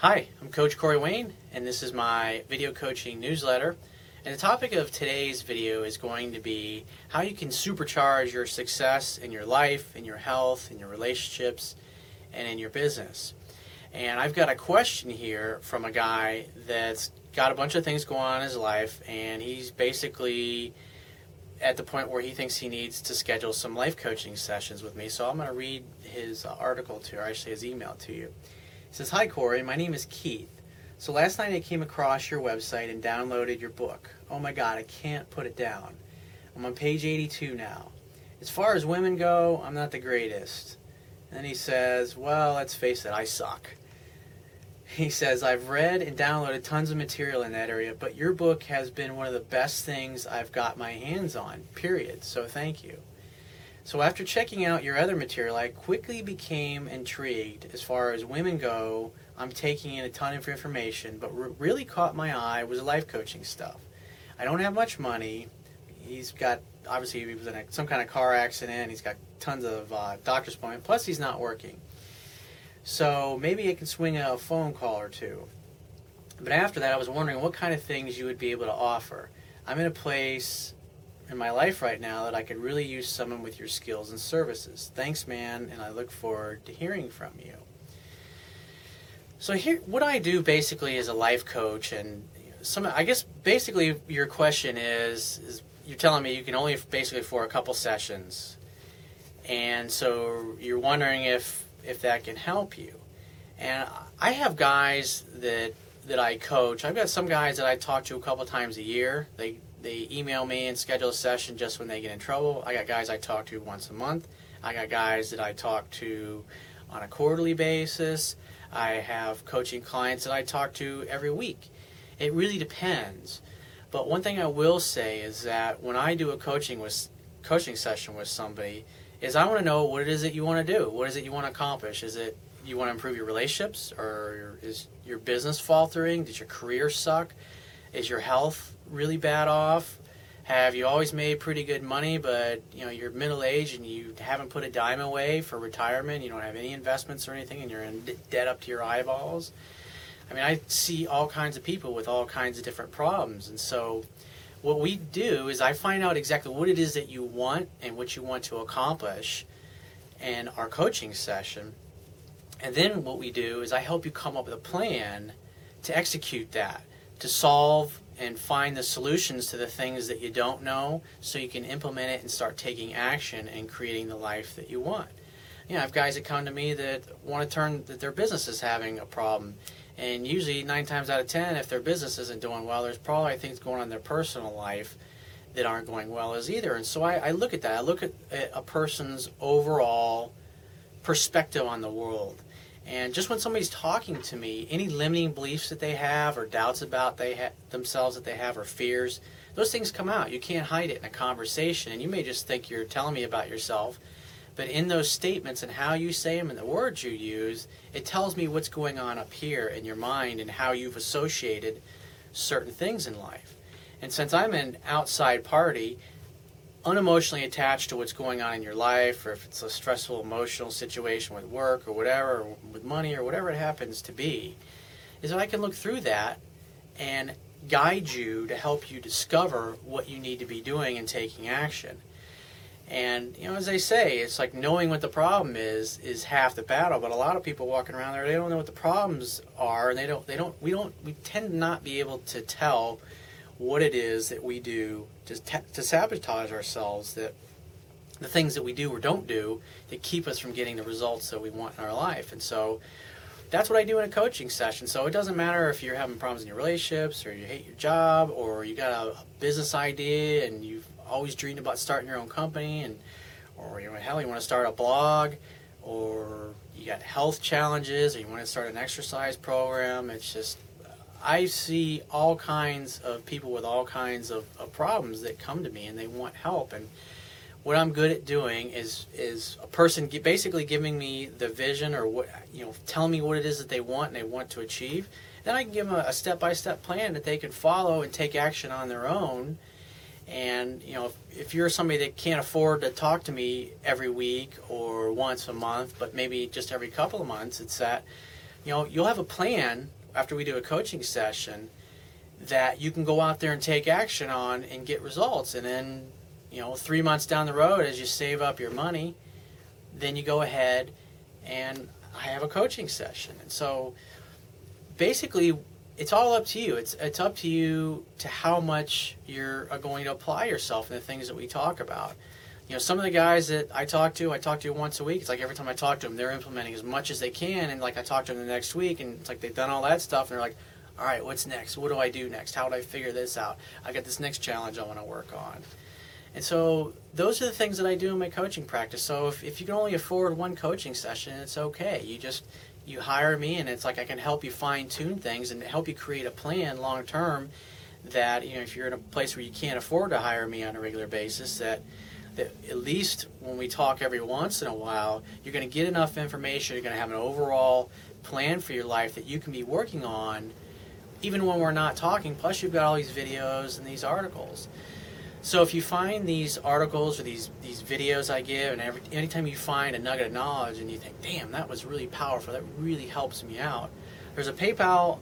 Hi, I'm Coach Corey Wayne, and this is my video coaching newsletter. And the topic of today's video is going to be how you can supercharge your success in your life, in your health, in your relationships, and in your business. And I've got a question here from a guy that's got a bunch of things going on in his life, and he's basically at the point where he thinks he needs to schedule some life coaching sessions with me. So I'm going to read his article to, or actually his email to you. He says, Hi, Corey. My name is Keith. So last night I came across your website and downloaded your book. Oh my God, I can't put it down. I'm on page 82 now. As far as women go, I'm not the greatest. And he says, Well, let's face it, I suck. He says, I've read and downloaded tons of material in that area, but your book has been one of the best things I've got my hands on, period. So thank you. So after checking out your other material, I quickly became intrigued as far as women go. I'm taking in a ton of information, but what really caught my eye was the life coaching stuff. I don't have much money. He's got obviously he was in a, some kind of car accident. He's got tons of uh, doctor's appointments. Plus, he's not working. So maybe I can swing a phone call or two. But after that, I was wondering what kind of things you would be able to offer. I'm in a place in my life right now that I could really use someone with your skills and services. Thanks, man, and I look forward to hearing from you. So here, what I do basically is a life coach, and some. I guess basically your question is, is you're telling me you can only basically for a couple sessions, and so you're wondering if if that can help you. And I have guys that that I coach. I've got some guys that I talk to a couple times a year. They they email me and schedule a session just when they get in trouble. I got guys I talk to once a month. I got guys that I talk to on a quarterly basis. I have coaching clients that I talk to every week. It really depends. But one thing I will say is that when I do a coaching with coaching session with somebody, is I want to know what it is that you want to do. What is it you want to accomplish? Is it you want to improve your relationships, or is your business faltering? Did your career suck? Is your health really bad off? Have you always made pretty good money, but you know you're middle aged and you haven't put a dime away for retirement? You don't have any investments or anything, and you're in debt up to your eyeballs. I mean, I see all kinds of people with all kinds of different problems, and so what we do is I find out exactly what it is that you want and what you want to accomplish in our coaching session. And then what we do is I help you come up with a plan to execute that, to solve and find the solutions to the things that you don't know so you can implement it and start taking action and creating the life that you want. You know, I have guys that come to me that want to turn that their business is having a problem. And usually, nine times out of ten, if their business isn't doing well, there's probably things going on in their personal life that aren't going well as either. And so I, I look at that. I look at, at a person's overall perspective on the world. And just when somebody's talking to me, any limiting beliefs that they have or doubts about they ha- themselves that they have or fears, those things come out. You can't hide it in a conversation. And you may just think you're telling me about yourself, but in those statements and how you say them and the words you use, it tells me what's going on up here in your mind and how you've associated certain things in life. And since I'm an outside party, unemotionally attached to what's going on in your life, or if it's a stressful emotional situation with work or whatever, or with money or whatever it happens to be, is that I can look through that and guide you to help you discover what you need to be doing and taking action. And you know, as they say, it's like knowing what the problem is is half the battle. But a lot of people walking around there, they don't know what the problems are, and they don't, they don't, we don't, we tend not be able to tell what it is that we do to, to sabotage ourselves, that the things that we do or don't do that keep us from getting the results that we want in our life. And so that's what I do in a coaching session. So it doesn't matter if you're having problems in your relationships or you hate your job or you got a business idea and you've always dreamed about starting your own company and or you know hell you want to start a blog or you got health challenges or you want to start an exercise program. It's just I see all kinds of people with all kinds of, of, problems that come to me and they want help. And what I'm good at doing is is a person basically giving me the vision or what you know, telling me what it is that they want and they want to achieve. Then I can give them a step by step plan that they can follow and take action on their own. And you know, if, if you're somebody that can't afford to talk to me every week or once a month, but maybe just every couple of months, it's that you know, you'll have a plan after we do a coaching session that you can go out there and take action on and get results. And then, you know, three months down the road, as you save up your money, then you go ahead and I have a coaching session. And so basically, it's all up to you. It's, it's up to you to how much you're uh, going to apply yourself in the things that we talk about. You know, some of the guys that I talk to, I talk to once a week. It's like every time I talk to them, they're implementing as much as they can. And like I talk to them the next week, and it's like they've done all that stuff, and they're like, all right, what's next? What do I do next? How do I figure this out? I got this next challenge I want to work on. And so those are the things that I do in my coaching practice. So if, if you can only afford one coaching session, it's okay. You just you hire me and it's like I can help you fine tune things and help you create a plan long term that you know if you're in a place where you can't afford to hire me on a regular basis that that at least when we talk every once in a while you're going to get enough information you're going to have an overall plan for your life that you can be working on even when we're not talking plus you've got all these videos and these articles so if you find these articles or these these videos I give, and every anytime you find a nugget of knowledge and you think, "Damn, that was really powerful. That really helps me out," there's a PayPal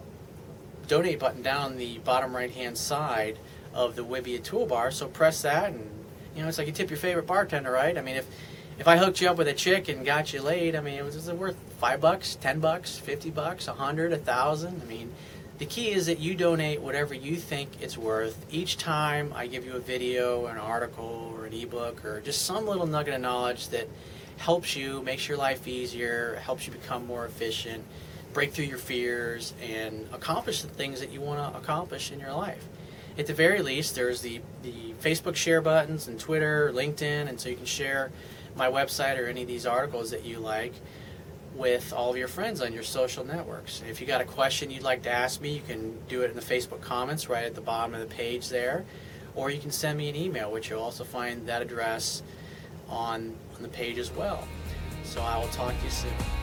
donate button down the bottom right hand side of the Wibiya toolbar. So press that, and you know it's like you tip your favorite bartender, right? I mean, if if I hooked you up with a chick and got you laid, I mean, it was it worth five bucks, ten bucks, fifty bucks, a hundred, a thousand? I mean, the key is that you donate whatever you think it's worth. Each time I give you a video, an article, or an ebook, or just some little nugget of knowledge that helps you, makes your life easier, helps you become more efficient, break through your fears, and accomplish the things that you want to accomplish in your life. At the very least, there's the, the Facebook share buttons and Twitter, LinkedIn, and so you can share my website or any of these articles that you like with all of your friends on your social networks. If you got a question you'd like to ask me, you can do it in the Facebook comments right at the bottom of the page there, or you can send me an email, which you'll also find that address on, on the page as well. So I will talk to you soon.